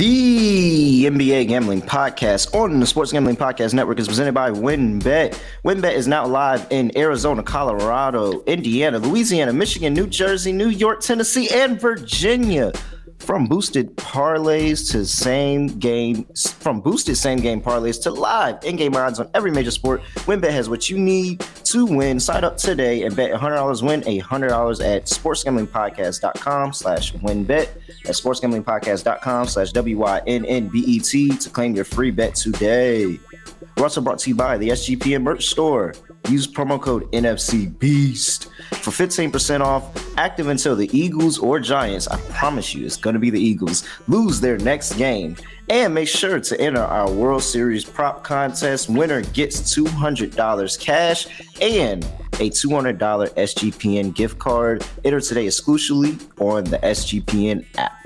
The NBA Gambling Podcast on the Sports Gambling Podcast Network is presented by WynnBET. WynnBET is now live in Arizona, Colorado, Indiana, Louisiana, Michigan, New Jersey, New York, Tennessee, and Virginia. From boosted parlays to same game, from boosted same game parlays to live in-game odds on every major sport, WynnBET has what you need to win. Sign up today and bet $100 win $100 at sportsgamblingpodcast.com slash wynnbet. That's sportsgamblingpodcast.com slash W-Y-N-N-B-E-T to claim your free bet today. We're also brought to you by the SGP SGPN merch store. Use promo code NFC Beast for 15% off. Active until the Eagles or Giants, I promise you it's going to be the Eagles, lose their next game. And make sure to enter our World Series prop contest. Winner gets $200 cash and a $200 SGPN gift card. Enter today exclusively on the SGPN app.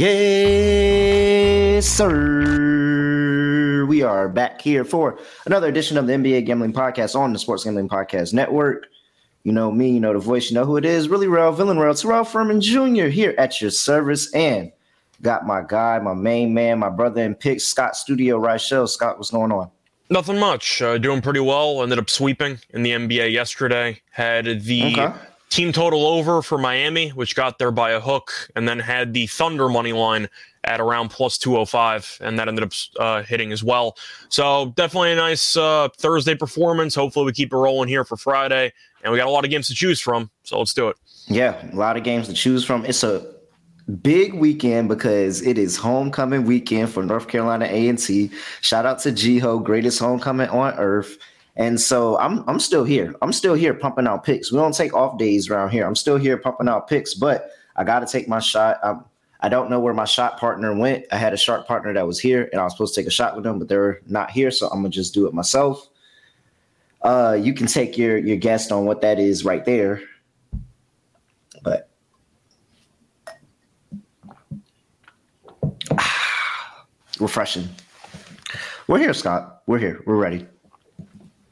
Yes, sir. We are back here for another edition of the NBA Gambling Podcast on the Sports Gambling Podcast Network. You know me, you know the voice, you know who it is. Really real, villain real. Terrell Furman Jr. here at your service, and got my guy, my main man, my brother in picks, Scott Studio Rochelle. Scott, what's going on? Nothing much. Uh, doing pretty well. Ended up sweeping in the NBA yesterday. Had the okay team total over for Miami, which got there by a hook, and then had the Thunder money line at around plus 205, and that ended up uh, hitting as well. So definitely a nice uh, Thursday performance. Hopefully, we keep it rolling here for Friday, and we got a lot of games to choose from. So let's do it. Yeah, a lot of games to choose from. It's a big weekend because it is homecoming weekend for North Carolina A&T. Shout out to GHOE, greatest homecoming on earth. And so I'm I'm still here. I'm still here pumping out picks. We don't take off days around here. I'm still here pumping out picks, but I got to take my shot. I'm, I don't know where my shot partner went. I had a sharp partner that was here, and I was supposed to take a shot with them, but they're not here, so I'm gonna just do it myself. Uh, you can take your your guess on what that is right there, but refreshing. We're here, Scott. We're here. We're ready.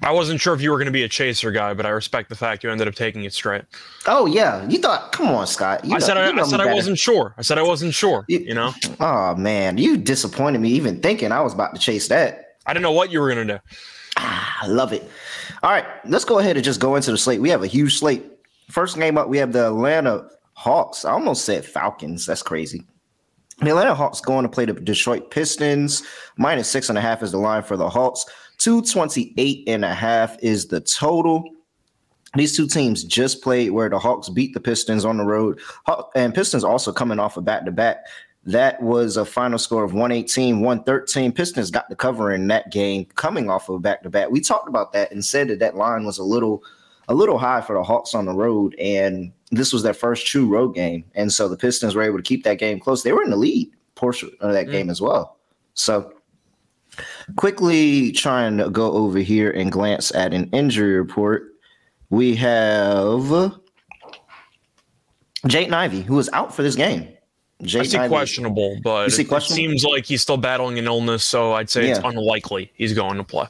I wasn't sure if you were going to be a chaser guy, but I respect the fact you ended up taking it straight. Oh yeah, you thought? Come on, Scott. You I know, said I, I said I wasn't sure. I said I wasn't sure. You, you, know? Oh man, you disappointed me even thinking I was about to chase that. I didn't know what you were going to do. Ah, I love it. All right, let's go ahead and just go into the slate. We have a huge slate. First game up, we have the Atlanta Hawks. I almost said Falcons. That's crazy. The Atlanta Hawks going to play the Detroit Pistons. Minus six and a half is the line for the Hawks. 228 and a half is the total. These two teams just played where the Hawks beat the Pistons on the road. And Pistons also coming off a back to back. That was a final score of 118, 113. Pistons got the cover in that game coming off of a back to back. We talked about that and said that that line was a little a little high for the Hawks on the road and this was their first true road game. And so the Pistons were able to keep that game close. They were in the lead portion of that mm. game as well. So Quickly trying to go over here and glance at an injury report. We have Jaden Ivey, who is out for this game. Jaden I see Ivey. questionable, but see questionable? it seems like he's still battling an illness, so I'd say yeah. it's unlikely he's going to play.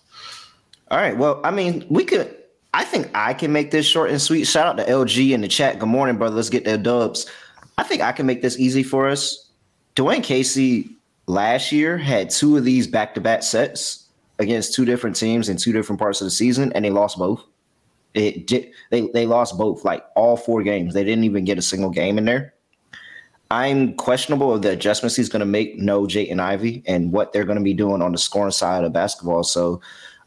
All right. Well, I mean, we could. I think I can make this short and sweet. Shout out to LG in the chat. Good morning, brother. Let's get their dubs. I think I can make this easy for us. Dwane Casey last year had two of these back to back sets against two different teams in two different parts of the season, and they lost both. It did, they they lost both, like all four games. They didn't even get a single game in there. I'm questionable of the adjustments he's going to make. No, Jaden Ivey, and what they're going to be doing on the scoring side of basketball. So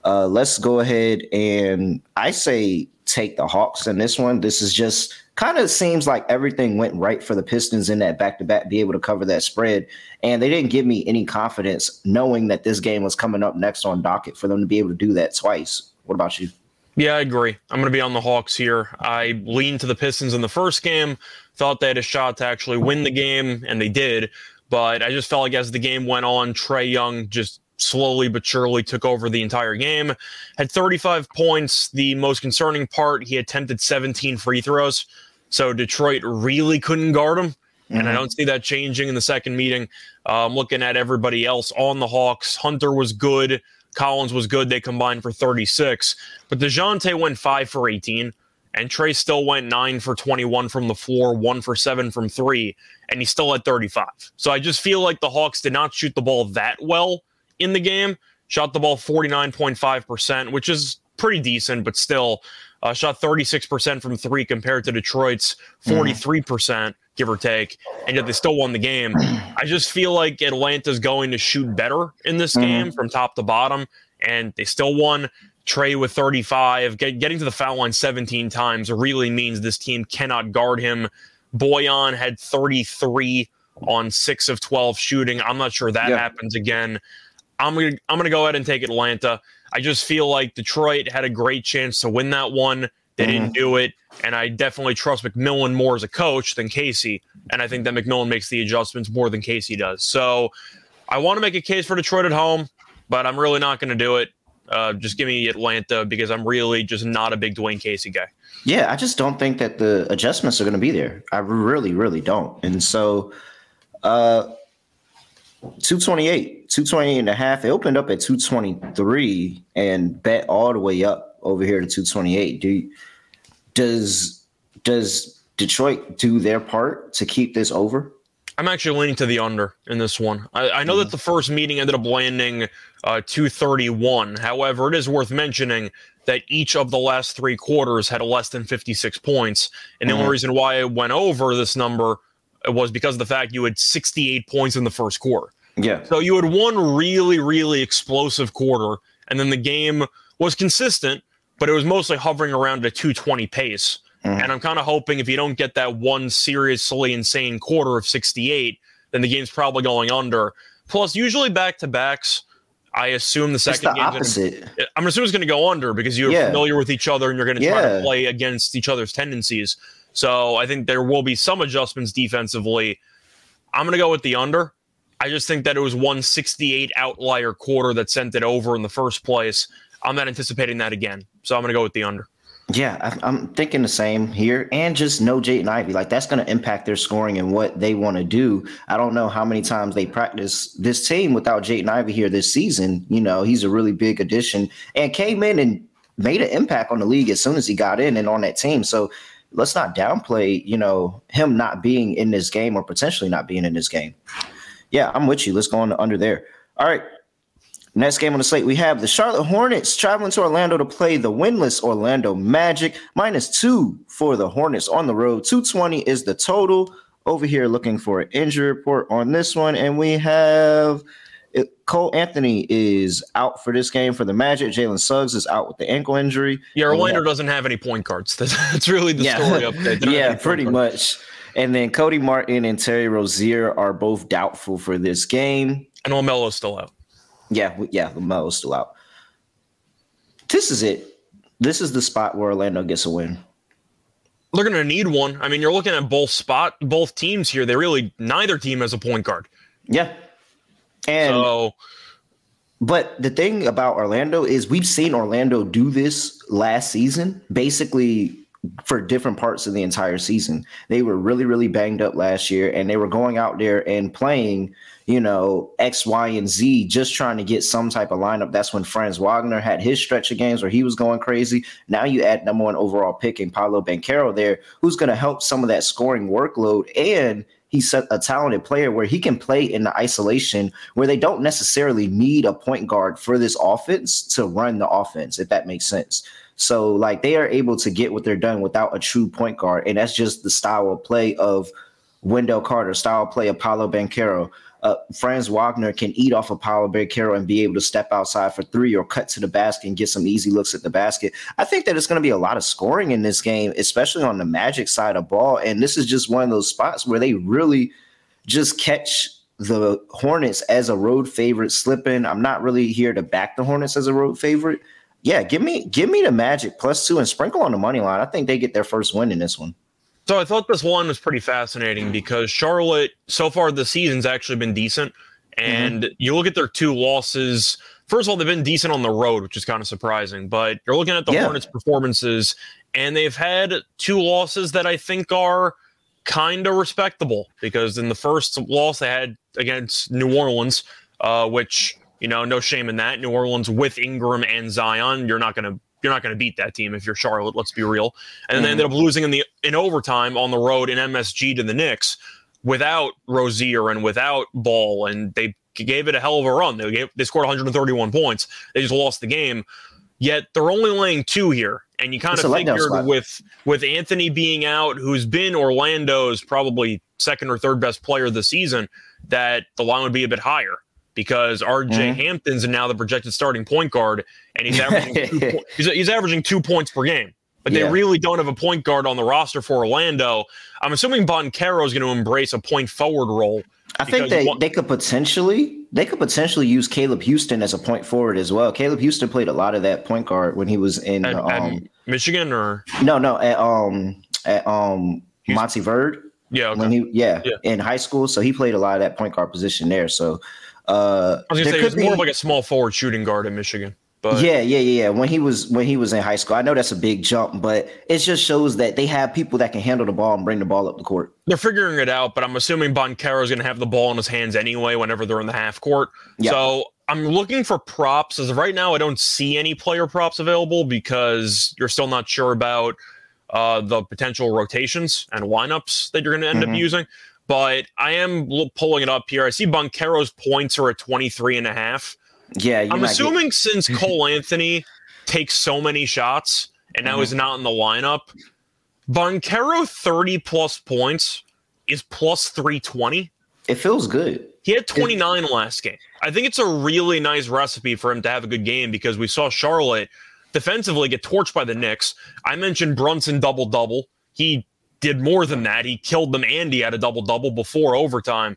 uh, let's go ahead and I say take the Hawks in this one. This is just kind of seems like everything went right for the Pistons in that back to back, be able to cover that spread. And they didn't give me any confidence knowing that this game was coming up next on docket for them to be able to do that twice. What about you? Yeah, I agree. I'm going to be on the Hawks here. I leaned to the Pistons in the first game, thought they had a shot to actually win the game, and they did. But I just felt like as the game went on, Trae Young just slowly but surely took over the entire game. Had 35 points. The most concerning part, he attempted 17 free throws. So Detroit really couldn't guard him. Mm-hmm. And I mm-hmm. don't see that changing in the second meeting. I'm um, looking at everybody else on the Hawks. Hunter was good. Collins was good. They combined for 36. But DeJounte went five for 18, and Trae still went nine for 21 from the floor, one for seven from three, and he still had 35. So I just feel like the Hawks did not shoot the ball that well in the game. Shot the ball 49.5%, which is pretty decent, but still uh, shot 36% from three compared to Detroit's 43%, mm. give or take, and yet they still won the game. I just feel like Atlanta's going to shoot better in this mm. game from top to bottom, and they still won. Trae with 35, get, getting to the foul line 17 times really means this team cannot guard him. Bojan had 33 on six of 12 shooting. I'm not sure that yeah. happens again. I'm gonna I'm gonna go ahead and take Atlanta. I just feel like Detroit had a great chance to win that one. They mm-hmm. didn't do it. And I definitely trust McMillan more as a coach than Casey. And I think that McMillan makes the adjustments more than Casey does. So I want to make a case for Detroit at home, but I'm really not going to do it. Uh, just give me Atlanta because I'm really just not a big Dwane Casey guy. Yeah, I just don't think that the adjustments are going to be there. I really, really don't. And so, uh, 228, 228 and a half. It opened up at 223 and bet all the way up over here to 228. Do does does Detroit do their part to keep this over? I'm actually leaning to the under in this one. I, I know mm-hmm. that the first meeting ended up landing uh, 231. However, it is worth mentioning that each of the last three quarters had less than 56 points. And mm-hmm. the only mm-hmm. reason why it went over this number was because of the fact you had 68 points in the first quarter. Yeah. So you had one really, really explosive quarter, and then the game was consistent, but it was mostly hovering around a 220 pace. Mm-hmm. And I'm kind of hoping if you don't get that one seriously insane quarter of 68, then the game's probably going under. Plus, usually back to backs, I assume the second game. Opposite. Gonna, I'm assuming it's going to go under because you're yeah. familiar with each other and you're going to try to play against each other's tendencies. So I think there will be some adjustments defensively. I'm going to go with the under. I just think that it was 168 outlier quarter that sent it over in the first place. I'm not anticipating that again. So I'm going to go with the under. Yeah, I'm thinking the same here. And just no Jaden Ivey. Like, that's going to impact their scoring and what they want to do. I don't know how many times they practice this team without Jaden Ivey here this season. You know, he's a really big addition and came in and made an impact on the league as soon as he got in and on that team. So let's not downplay, you know, him not being in this game or potentially not being in this game. Yeah, I'm with you. Let's go on under there. All right. Next game on the slate, we have the Charlotte Hornets traveling to Orlando to play the winless Orlando Magic. Minus two for the Hornets on the road. 220 is the total. Over here, looking for an injury report on this one. And we have it, Cole Anthony is out for this game for the Magic. Jalen Suggs is out with the ankle injury. Yeah, Orlando have, doesn't have any point guards. That's, that's really the yeah. story up there. yeah, pretty much. And then Cody Martin and Terry Rozier are both doubtful for this game. And LaMelo's still out. Yeah, yeah, LaMelo's still out. This is it. This is the spot where Orlando gets a win. They're going to need one. I mean, you're looking at both spot, both teams here. They really neither team has a point guard. Yeah, and so, but the thing about Orlando is we've seen Orlando do this last season, basically for different parts of the entire season. They were really, really banged up last year, and they were going out there and playing, you know, X, Y, and Z, just trying to get some type of lineup. That's when Franz Wagner had his stretch of games where he was going crazy. Now you add number one overall pick in Paolo Banchero there, who's going to help some of that scoring workload and he's a talented player where he can play in the isolation where they don't necessarily need a point guard for this offense to run the offense, if that makes sense. So, like, they are able to get what they're done without a true point guard. And that's just the style of play of Wendell Carter, style of play of Paolo Banchero uh, Franz Wagner can eat off of Paolo Banchero and be able to step outside for three or cut to the basket and get some easy looks at the basket. I think that it's going to be a lot of scoring in this game, especially on the Magic side of ball. And this is just one of those spots where they really just catch the Hornets as a road favorite slipping. I'm not really here to back the Hornets as a road favorite. Yeah, give me give me the Magic plus two and sprinkle on the money line. I think they get their first win in this one. So I thought this one was pretty fascinating because Charlotte, so far this season's actually been decent. And mm-hmm. you look at their two losses. First of all, they've been decent on the road, which is kind of surprising. But you're looking at the yeah. Hornets' performances, and they've had two losses that I think are kind of respectable because in the first loss they had against New Orleans, uh, which You know, no shame in that. New Orleans with Ingram and Zion, you're not going to you're not going to beat that team if you're Charlotte. Let's be real. And mm-hmm. they ended up losing in the in overtime on the road in MSG to the Knicks without Rozier and without Ball, and they gave it a hell of a run. They gave, they scored 131 points. They just lost the game. Yet they're only laying two here, and you kind it's of figured with with Anthony being out, who's been Orlando's probably second or third best player this season, that the line would be a bit higher because RJ mm-hmm. Hampton's now the projected starting point guard, and he's averaging two, he's, he's, averaging two points per game. But yeah. they really don't have a point guard on the roster for Orlando. I'm assuming Banchero is going to embrace a point forward role. I think they, they could potentially they could potentially use Caleb Houstan as a point forward as well. Caleb Houstan played a lot of that point guard when he was in at, um, at Michigan or no no at um at um Montverde. Yeah, okay. when he yeah, yeah, in high school, so he played a lot of that point guard position there. So uh, I was gonna say it's more of like a small forward shooting guard in Michigan. But yeah, yeah, yeah. When he was when he was in high school, I know that's a big jump, but it just shows that they have people that can handle the ball and bring the ball up the court. They're figuring it out, but I'm assuming Banchero is going to have the ball in his hands anyway whenever they're in the half court. So I'm looking for props. As of right now, I don't see any player props available because you're still not sure about uh, the potential rotations and lineups that you're going to end mm-hmm. up using but I am pulling it up here. I see Banchero's points are at 23 and a half. Yeah, I'm assuming get- since Cole Anthony takes so many shots and now mm-hmm. is not in the lineup, Banchero 30 plus points is plus 320. It feels good. He had 29 it- last game. I think it's a really nice recipe for him to have a good game because we saw Charlotte defensively get torched by the Knicks. I mentioned Brunson double double. He did more than that. He killed them and he had a double double before overtime.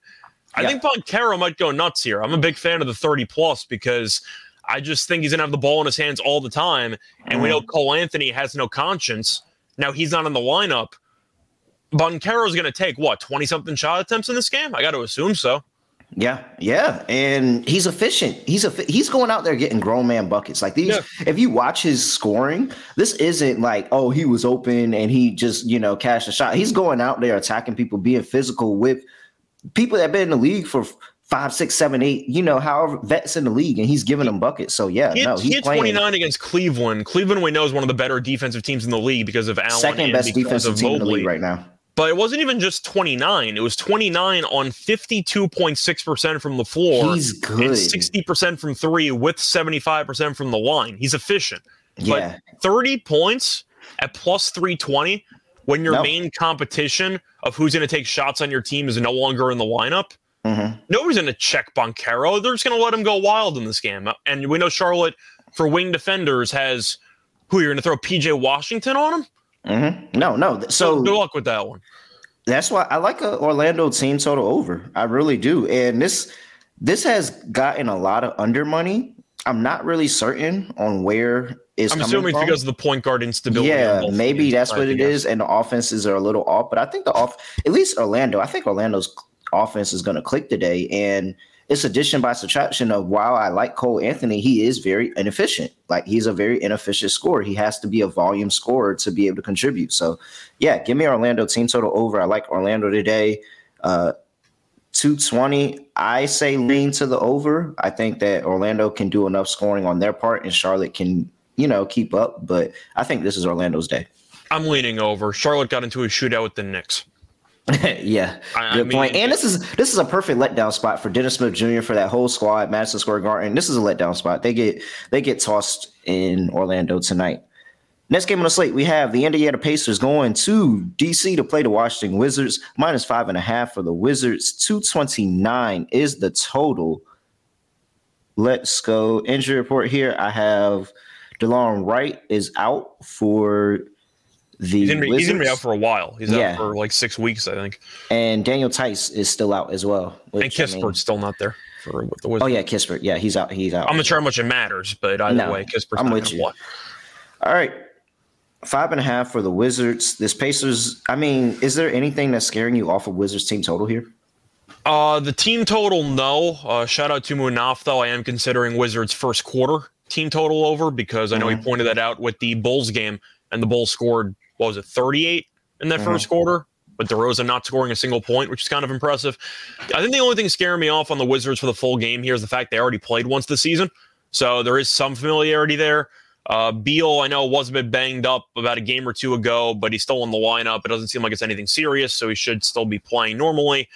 I yeah. think Banchero might go nuts here. I'm a big fan of the 30 plus because I just think he's gonna have the ball in his hands all the time. And mm. we know mm-hmm. Cole Anthony has no conscience. Now he's not in the lineup. Banchero's gonna take what 20 something shot attempts in this game? I got to assume so. Yeah, yeah, and he's efficient. He's a he's going out there getting grown man buckets like these. Yeah. If you watch his scoring, this isn't like oh he was open and he just you know cashed a shot. He's going out there attacking people, being physical with people that have been in the league for five, six, seven, eight. You know, however vets in the league, and he's giving them buckets. So yeah, he, no, he's he 29 against Cleveland. Cleveland we know is one of the better defensive teams in the league because of Allen. Second best defensive team in the league right now. But it wasn't even just 29. It was 29 on 52.6% from the floor. He's good. And 60% from three with 75% from the line. He's efficient. Yeah. But 30 points at plus 320 when your main competition of who's going to take shots on your team is no longer in the lineup. Mm-hmm. Nobody's going to check Banchero. They're just going to let him go wild in this game. And we know Charlotte, for wing defenders, has who you're going to throw PJ Washington on him? Mm-hmm. No, no. So good luck with that one. That's why I like a Orlando team total over. I really do. And this this has gotten a lot of under money. I'm not really certain on where is. I'm assuming from. because of the point guard instability. Yeah, maybe that's what it is. And the offenses are a little off. But I think the off, at least Orlando. I think Orlando's offense is going to click today. And it's addition by subtraction of while I like Cole Anthony, he is very inefficient. Like he's a very inefficient scorer. He has to be a volume scorer to be able to contribute. So yeah, give me Orlando team total over. I like Orlando today. Uh 220. I say lean to the over. I think that Orlando can do enough scoring on their part and Charlotte can, you know, keep up. But I think this is Orlando's day. I'm leaning over. Charlotte got into a shootout with the Knicks. yeah, I, good I mean, point. And this is this is a perfect letdown spot for Dennis Smith Jr. for that whole squad, Madison Square Garden. This is a letdown spot. They get they get tossed in Orlando tonight. Next game on the slate, we have the Indiana Pacers going to DC to play the Washington Wizards. Minus five and a half for the Wizards. 229 is the total. Let's go. Injury report here. I have DeLon Wright is out for the he's gonna, he's gonna be out for a while. He's yeah. out for like six weeks, I think. And Daniel Theis is still out as well. Which, and Kispert's I mean, still not there for the Wizards. Oh yeah, Kispert. Yeah, he's out. He's out. I'm not sure how much it matters, but either no, way, Kispert's I'm with you. All right. Five and a half for the Wizards. This Pacers. I mean, is there anything that's scaring you off of Wizards team total here? Uh, the team total, no. Uh, shout out to Munaf, though. I am considering Wizards first quarter team total over because I know mm-hmm. he pointed that out with the Bulls game, and the Bulls scored what was it, 38 in that mm-hmm. first quarter? with DeRozan not scoring a single point, which is kind of impressive. I think the only thing scaring me off on the Wizards for the full game here is the fact they already played once this season. So there is some familiarity there. Uh, Beal, I know, was a bit banged up about a game or two ago, but he's still in the lineup. It doesn't seem like it's anything serious, so he should still be playing normally.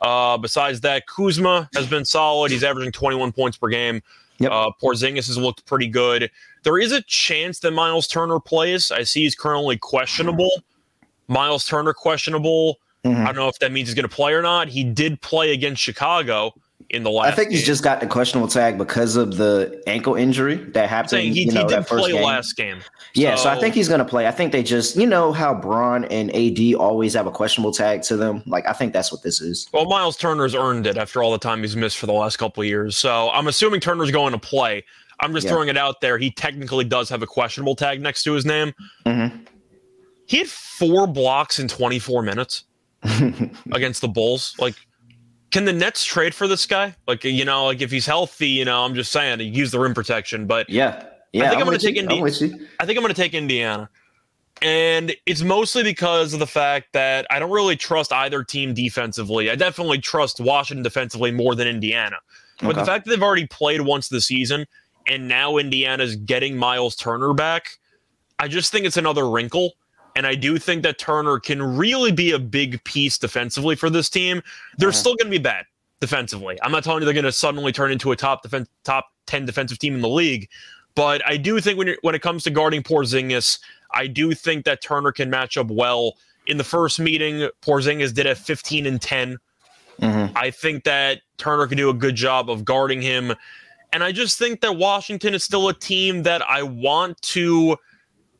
Uh, besides that, Kuzma has been solid. He's averaging 21 points per game. Yep. Uh, Porzingis has looked pretty good. There is a chance that Miles Turner plays. I see he's currently questionable. Miles Turner questionable. Mm-hmm. I don't know if that means he's going to play or not. He did play against Chicago in the last. I think he's game. just got the questionable tag because of the ankle injury that happened. Saying he, you know, he did play game. last game. Yeah, so, so I think he's going to play. I think they just, you know, how Bron and AD always have a questionable tag to them. Like I think that's what this is. Well, Miles Turner's earned it after all the time he's missed for the last couple of years. So I'm assuming Turner's going to play. I'm just yeah. throwing it out there. He technically does have a questionable tag next to his name. Mm-hmm. He had four blocks in 24 minutes against the Bulls. Like can the Nets trade for this guy? Like, you know, like if he's healthy, you know, I'm just saying, use the rim protection. But yeah, yeah, I think I'm, I'm going to take Indiana. I think I'm going to take Indiana, and it's mostly because of the fact that I don't really trust either team defensively. I definitely trust Washington defensively more than Indiana. But okay. the fact that they've already played once this season, and now Indiana's getting Miles Turner back, I just think it's another wrinkle. And I do think that Turner can really be a big piece defensively for this team. They're uh-huh. still going to be bad defensively. I'm not telling you they're going to suddenly turn into a top defense, top 10 defensive team in the league, but I do think when when it comes to guarding Porzingis, I do think that Turner can match up well. In the first meeting, Porzingis did have 15 and 10. Mm-hmm. I think that Turner can do a good job of guarding him. And I just think that Washington is still a team that I want to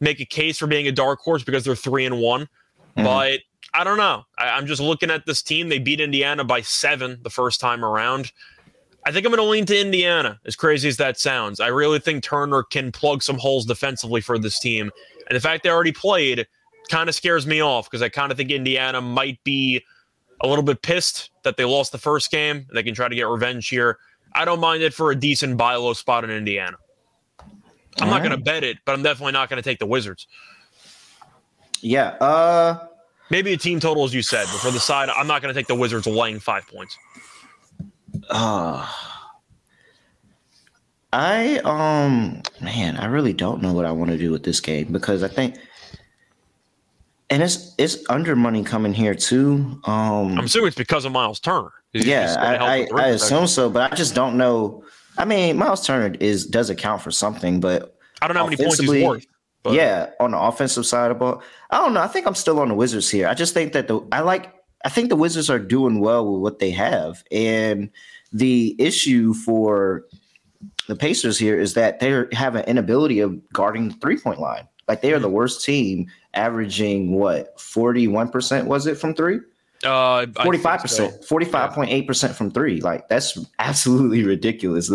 make a case for being a dark horse because they're three and one. Mm-hmm. But I don't know. I, am just looking at this team. They beat Indiana by seven the first time around. I think I'm going to lean to Indiana, as crazy as that sounds. I really think Turner can plug some holes defensively for this team. And the fact they already played kind of scares me off because I kind of think Indiana might be a little bit pissed that they lost the first game. And they can try to get revenge here. I don't mind it for a decent buy low spot in Indiana. I'm All not right. going to bet it, but I'm definitely not going to take the Wizards. Yeah. Uh maybe a team total as you said, but for the side, I'm not going to take the Wizards laying 5 points. Uh I um man, I really don't know what I want to do with this game because I think and it's it's under money coming here too. Um I'm assuming it's because of Miles Turner. Yeah, I, I, I assume so, but I just don't know I mean, Miles Turner is does account for something, but I don't know how many points he's worth. But. Yeah, on the offensive side of ball, I don't know. I think I'm still on the Wizards here. I just think that the I like. I think the Wizards are doing well with what they have, and the issue for the Pacers here is that they have an inability of guarding the three point line. Like they are hmm. the worst team, averaging what forty one percent was it from three? Uh, forty-five percent, forty-five point eight percent from three. Like that's absolutely ridiculous.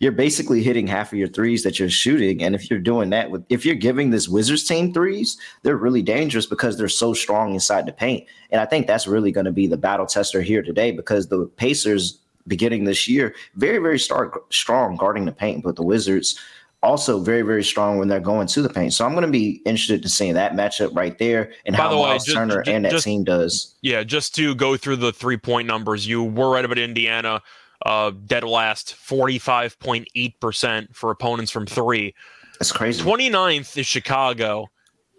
you're basically hitting half of your threes that you're shooting, and if you're doing that with, if you're giving this Wizards team threes, they're really dangerous because they're so strong inside the paint. And I think that's really going to be the battle tester here today because the Pacers beginning this year very very start strong guarding the paint, but the Wizards also very, very strong when they're going to the paint. So I'm going to be interested in seeing that matchup right there and By how the way, Miles just, Turner just, and that just, team does. Yeah, just to go through the three point numbers, you were right about Indiana. Uh, dead last 45.8% for opponents from three. That's crazy. 29th is Chicago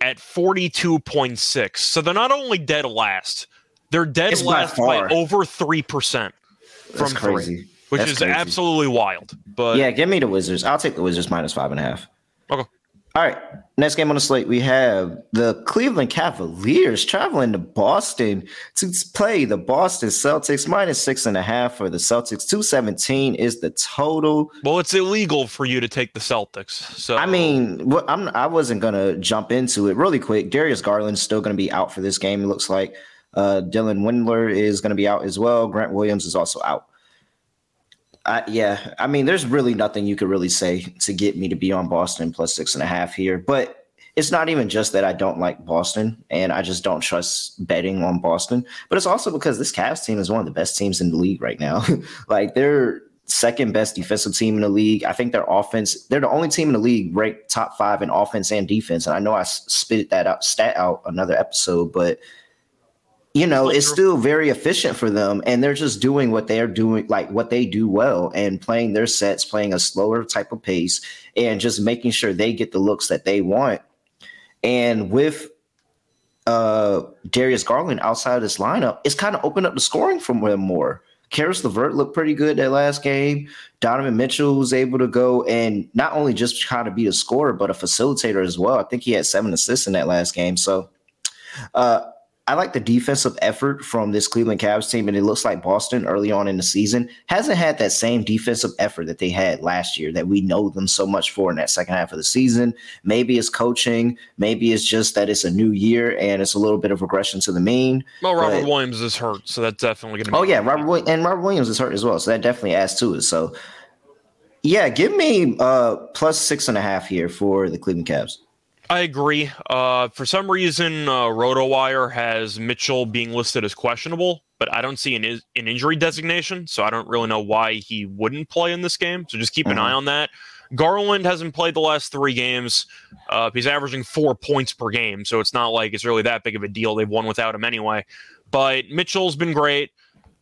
at 42.6. So they're not only dead last, they're dead it's last by, by over 3% from That's crazy. three which That's is crazy. absolutely wild. But yeah, give me the Wizards. I'll take the Wizards minus five and a half. Okay. All right. Next game on the slate, we have the Cleveland Cavaliers traveling to Boston to play the Boston Celtics minus six and a half for the Celtics. Two seventeen is the total. Well, it's illegal for you to take the Celtics. So I mean, I'm I wasn't gonna jump into it really quick. Darius Garland's still gonna be out for this game. It looks like uh, Dylan Windler is gonna be out as well. Grant Williams is also out. I, yeah, I mean, there's really nothing you could really say to get me to be on Boston plus six and a half here. But it's not even just that I don't like Boston and I just don't trust betting on Boston, but it's also because this Cavs team is one of the best teams in the league right now. like they're second best defensive team in the league. I think their offense, they're the only team in the league ranked top five in offense and defense. And I know I spit that out, stat out another episode, but you know, it's still very efficient for them, and they're just doing what they're doing, like what they do well, and playing their sets, playing a slower type of pace, and just making sure they get the looks that they want. And with uh, Darius Garland outside of this lineup, it's kind of opened up the scoring from them more. Caris LeVert looked pretty good that last game. Donovan Mitchell was able to go and not only just kind of be a scorer, but a facilitator as well. I think he had seven assists in that last game. So uh, I like the defensive effort from this Cleveland Cavs team, and it looks like Boston early on in the season hasn't had that same defensive effort that they had last year that we know them so much for in that second half of the season. Maybe it's coaching, maybe it's just that it's a new year and it's a little bit of regression to the mean. Well, Robert but, Williams is hurt, so that's definitely going to. Oh yeah, Robert and Robert Williams is hurt as well, so that definitely adds to it. So yeah, give me uh plus six and a half here for the Cleveland Cavs. I agree. Uh, for some reason, uh, RotoWire has Mitchell being listed as questionable, but I don't see an, an injury designation, so I don't really know why he wouldn't play in this game. So just keep mm-hmm. an eye on that. Garland hasn't played the last three games. Uh, he's averaging four points per game, so it's not like it's really that big of a deal. They've won without him anyway. But Mitchell's been great.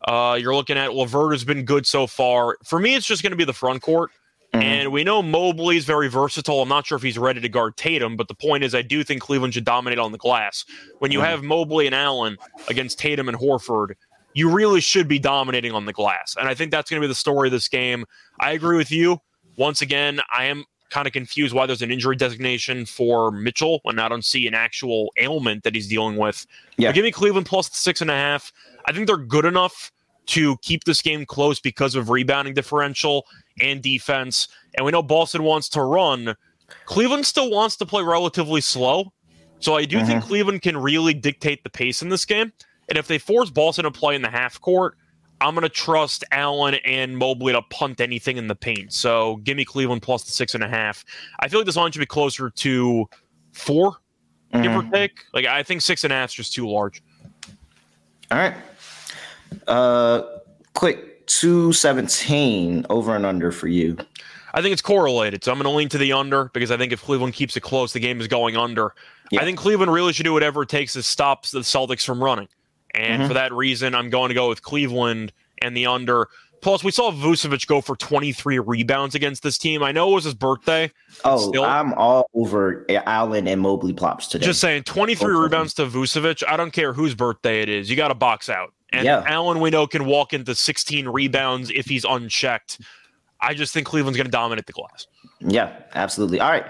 Uh, you're looking at LeVert has been good so far. For me, it's just going to be the front court. Mm-hmm. And we know Mobley is very versatile. I'm not sure if he's ready to guard Tatum, but the point is, I do think Cleveland should dominate on the glass. When you mm-hmm. have Mobley and Allen against Tatum and Horford, you really should be dominating on the glass. And I think that's going to be the story of this game. I agree with you. Once again, I am kind of confused why there's an injury designation for Mitchell when I don't see an actual ailment that he's dealing with. Yeah. But give me Cleveland plus the six and a half. I think they're good enough to keep this game close because of rebounding differential and defense. And we know Boston wants to run. Cleveland still wants to play relatively slow. So I do mm-hmm. think Cleveland can really dictate the pace in this game. And if they force Boston to play in the half court, I'm going to trust Allen and Mobley to punt anything in the paint. So give me Cleveland plus the six and a half. I feel like this line should be closer to 4 mm-hmm. give or mm-hmm. take. Like I think six and a half is just too large. All right. Uh, quick 217 over and under for you. I think it's correlated. So I'm going to lean to the under because I think if Cleveland keeps it close, the game is going under. Yeah. I think Cleveland really should do whatever it takes to stop the Celtics from running. And mm-hmm. for that reason, I'm going to go with Cleveland and the under. Plus, we saw Vucevic go for 23 rebounds against this team. I know it was his birthday. Oh, still. I'm all over Allen and Mobley plops today. Just saying, 23 Both rebounds to Vucevic. I don't care whose birthday it is. You got to box out. And yeah. Allen, we know, can walk into 16 rebounds if he's unchecked. I just think Cleveland's going to dominate the glass. Yeah, absolutely. All right.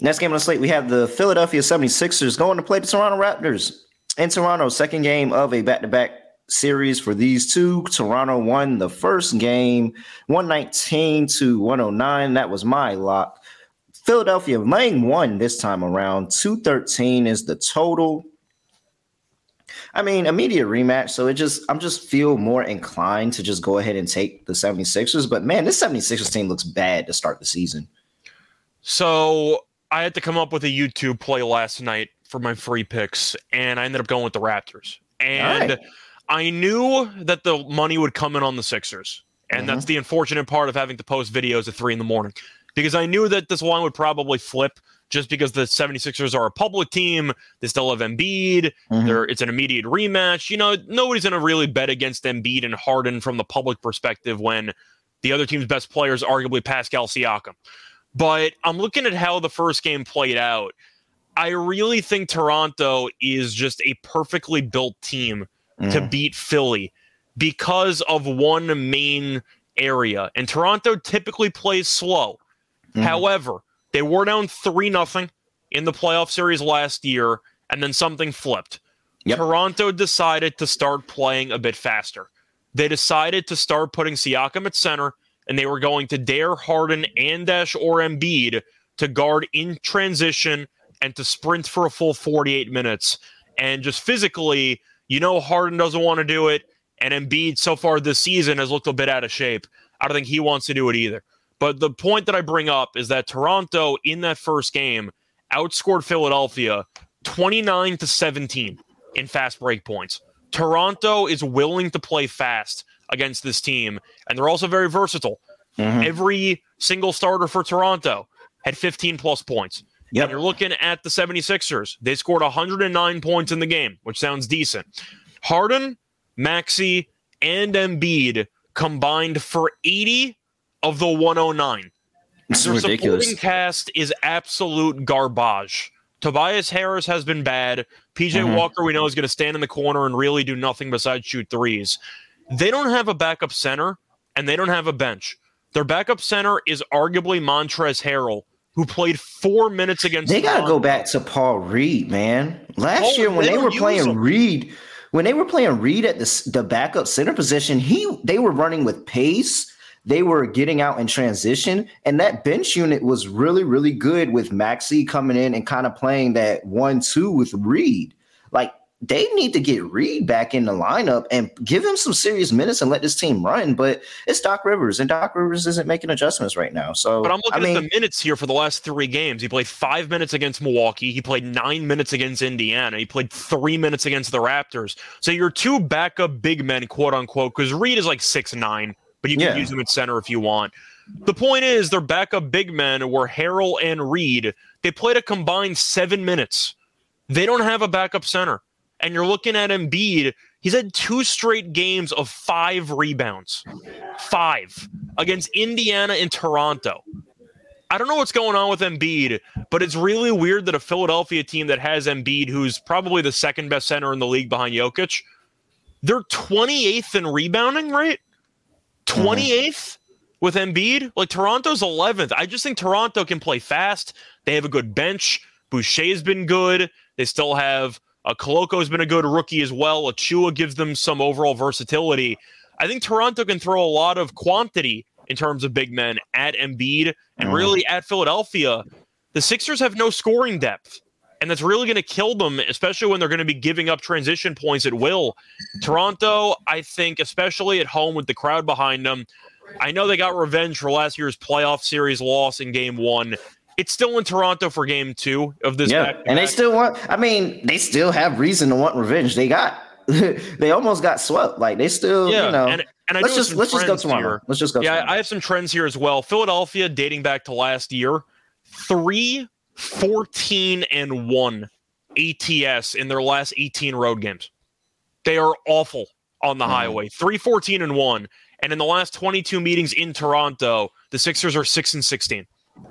Next game on the slate, we have the Philadelphia 76ers going to play the Toronto Raptors in Toronto. Second game of a back to back series for these two. Toronto won the first game 119 to 109. That was my lock. Philadelphia laying one this time around. 213 is the total. I mean, immediate rematch. So it just, I'm just feel more inclined to just go ahead and take the 76ers. But man, this 76ers team looks bad to start the season. So I had to come up with a YouTube play last night for my free picks, and I ended up going with the Raptors. And right. I knew that the money would come in on the Sixers. And mm-hmm. that's the unfortunate part of having to post videos at three in the morning because I knew that this line would probably flip just because the 76ers are a public team. They still have Embiid. Mm-hmm. It's an immediate rematch. You know, nobody's going to really bet against Embiid and Harden from the public perspective when the other team's best player is arguably Pascal Siakam. But I'm looking at how the first game played out. I really think Toronto is just a perfectly built team mm. to beat Philly because of one main area. And Toronto typically plays slow. Mm. However, they were down 3 nothing in the playoff series last year, and then something flipped. Yep. Toronto decided to start playing a bit faster. They decided to start putting Siakam at center, and they were going to dare Harden and Dash or Embiid to guard in transition and to sprint for a full 48 minutes. And just physically, you know, Harden doesn't want to do it. And Embiid so far this season has looked a bit out of shape. I don't think he wants to do it either. But the point that I bring up is that Toronto in that first game outscored Philadelphia 29 to 17 in fast break points. Toronto is willing to play fast against this team, and they're also very versatile. Mm-hmm. Every single starter for Toronto had 15 plus points. Yep. And you're looking at the 76ers. They scored 109 points in the game, which sounds decent. Harden, Maxey, and Embiid combined for 80 of the 109. It's Their ridiculous. supporting cast is absolute garbage. Tobias Harris has been bad. PJ Mhm. Walker, we know, is going to stand in the corner and really do nothing besides shoot threes. They don't have a backup center and they don't have a bench. Their backup center is arguably Montrezl Harrell, who played four minutes against. They got to go back to Paul Reed, man. Last year when they they, were playing him. Reed, when they were playing Reed at the the backup center position, he they were running with pace. They were getting out in transition, and that bench unit was really, really good with Maxey coming in and kind of playing that one-two with Reed. Like they need to get Reed back in the lineup and give him some serious minutes and let this team run. But it's Doc Rivers, and Doc Rivers isn't making adjustments right now. So, But I'm looking I mean, at the minutes here for the last three games. He played five minutes against Milwaukee. He played nine minutes against Indiana. He played three minutes against the Raptors. So your two backup big men, quote unquote, because Reed is like six nine, but you can Yeah. use them at center if you want. The point is, their backup big men were Harrell and Reed. They played a combined seven minutes. They don't have a backup center. And you're looking at Embiid. He's had two straight games of five rebounds. Five against Indiana and Toronto. I don't know what's going on with Embiid, but it's really weird that a Philadelphia team that has Embiid, who's probably the second best center in the league behind Jokic, they're 28th in rebounding, right? 28th with Embiid? Like Toronto's 11th. I just think Toronto can play fast. They have a good bench. Boucher's been good. They still have uh, Koloko's been a good rookie as well. Achiuwa gives them some overall versatility. I think Toronto can throw a lot of quantity in terms of big men at Embiid and Mhm. really at Philadelphia. The Sixers have no scoring depth, and that's really going to kill them, especially when they're going to be giving up transition points at will. Toronto, I think, especially at home with the crowd behind them, I know they got revenge for last year's playoff series loss in game one. It's still in Toronto for game two of this. Yeah, back-to-back. and they still want. I mean, they still have reason to want revenge. They got, they almost got swept. Like they still, yeah, you know. and, and I let's just let's just go tomorrow. here. Let's just go. Yeah, tomorrow. I have some trends here as well. Philadelphia, dating back to last year, 3 14 and 1 ATS in their last 18 road games. They are awful on the Mhm. highway. 3 14 and 1. And in the last 22 meetings in Toronto, the Sixers are 6 and 16.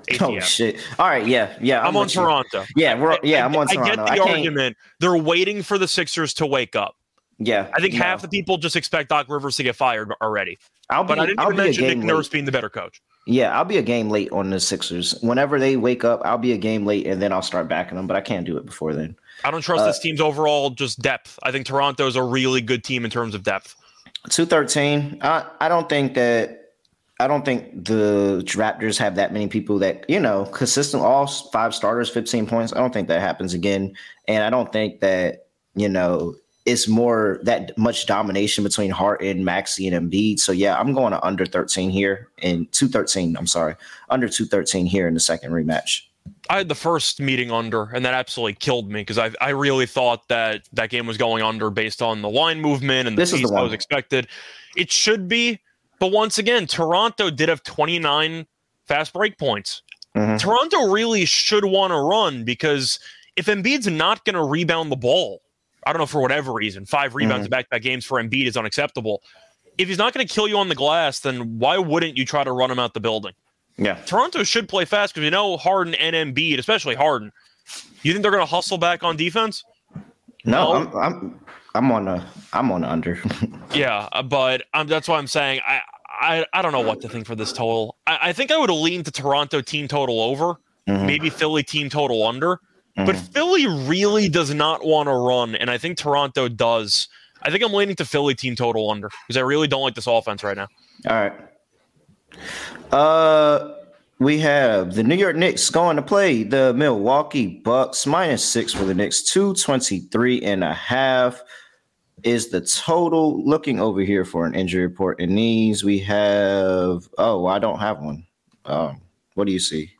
ATS. oh shit! All right, yeah, yeah. I'm, on with you. Toronto. Yeah, we're yeah. I- I'm on I Toronto. get the can't- argument. They're waiting for the Sixers to wake up. Yeah, I think no. half the people just expect Doc Rivers to get fired already. I'll be, But I didn't I'll even mention Nick game Nurse being the better coach. Yeah, I'll be a game late on the Sixers. Whenever they wake up, I'll be a game late, and then I'll start backing them. But I can't do it before then. I don't trust Uh, this team's overall just depth. I think Toronto is a really good team in terms of depth. Two thirteen. I I don't think that. I don't think the Raptors have that many people that you know consistent all five starters, fifteen points. I don't think that happens again, and I don't think that you know it's more that much domination between Harden, Maxey, and Embiid. So yeah, I'm going to under thirteen here and two thirteen. I'm sorry, under two thirteen here in the second rematch. I had the first meeting under, and that absolutely killed me because I I really thought that that game was going under based on the line movement and the This is the one. was expected. It should be, but once again, Toronto did have 29 fast break points. Mhm. Toronto really should want to run because if Embiid's not going to rebound the ball, I don't know for whatever reason, five rebounds in back-to-back games for Embiid is unacceptable. If he's not going to kill you on the glass, then why wouldn't you try to run him out the building? Yeah, Toronto should play fast because you know Harden and Embiid, especially Harden. You think they're going to hustle back on defense? no, No. I'm I'm I'm on a I'm on under. Yeah, uh, but um, that's why I'm saying I, I I don't know what to think for this total. I, I think I would leaned to Toronto team total over, Mhm. maybe Philly team total under. But Mhm. Philly really does not want to run, and I think Toronto does. I think I'm leaning to Philly team total under because I really don't like this offense right now. All right. Uh, we have the New York Knicks going to play the Milwaukee Bucks minus six for the Knicks. 223 and a half is the total. Looking over here for an injury report in these, we have. Oh, I don't have one. Um, what do you see?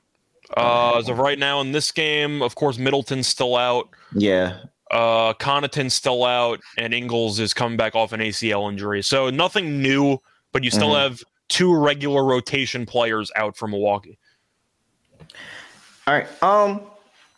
Uh, as of right now in this game, of course, Middleton's still out. Yeah. Uh, Connaughton's still out, and Ingles is coming back off an ACL injury. So nothing new, but you still Mhm. have two regular rotation players out for Milwaukee. All right. Um,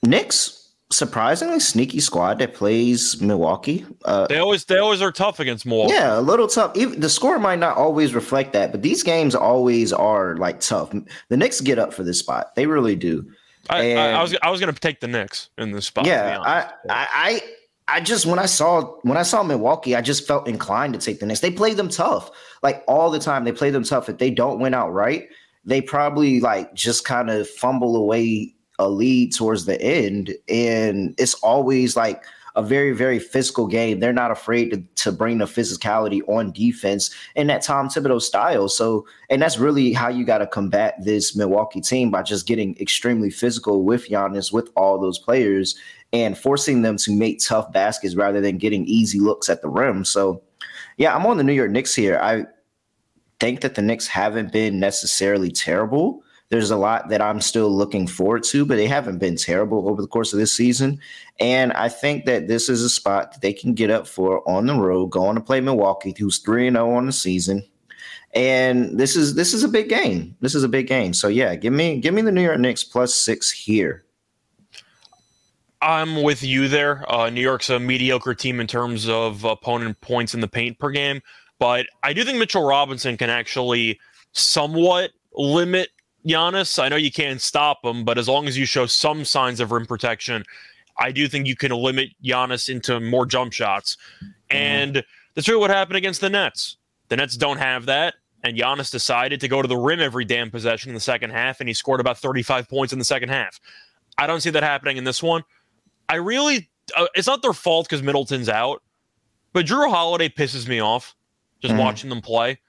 Knicks surprisingly sneaky squad that plays Milwaukee. Uh, they always they always are tough against Milwaukee. Yeah, a little tough. Even, the score might not always reflect that, but these games always are like tough. The Knicks get up for this spot. They really do. I, I, I was I was going to take the Knicks in this spot. Yeah, I, I I just when I saw when I saw Milwaukee, I just felt inclined to take the Knicks. They play them tough, like all the time. They play them tough. If they don't win outright, they probably like just kind of fumble away a lead towards the end, and it's always like a very very physical game. They're not afraid to, to bring the physicality on defense in that Tom Thibodeau style. So, and that's really how you got to combat this Milwaukee team by just getting extremely physical with Giannis, with all those players, and forcing them to make tough baskets rather than getting easy looks at the rim. So, yeah, I'm on the New York Knicks here. I think that the Knicks haven't been necessarily terrible. There's a lot that I'm still looking forward to, but they haven't been terrible over the course of this season. And I think that this is a spot that they can get up for on the road, going to play Milwaukee, who's 3 0 on the season. And this is this is a big game. This is a big game. So yeah, give me give me the New York Knicks plus six here. I'm with you there. Uh, New York's a mediocre team in terms of opponent points in the paint per game, but I do think Mitchell Robinson can actually somewhat limit Giannis. I know you can't stop him, but as long as you show some signs of rim protection, I do think you can limit Giannis into more jump shots. Mm-hmm. And that's really what happened against the Nets. The Nets don't have that. And Giannis decided to go to the rim every damn possession in the second half, and he scored about 35 points in the second half. I don't see that happening in this one. I really, uh, it's not their fault because Middleton's out, but Jrue Holiday pisses me off just mm-hmm. watching them play.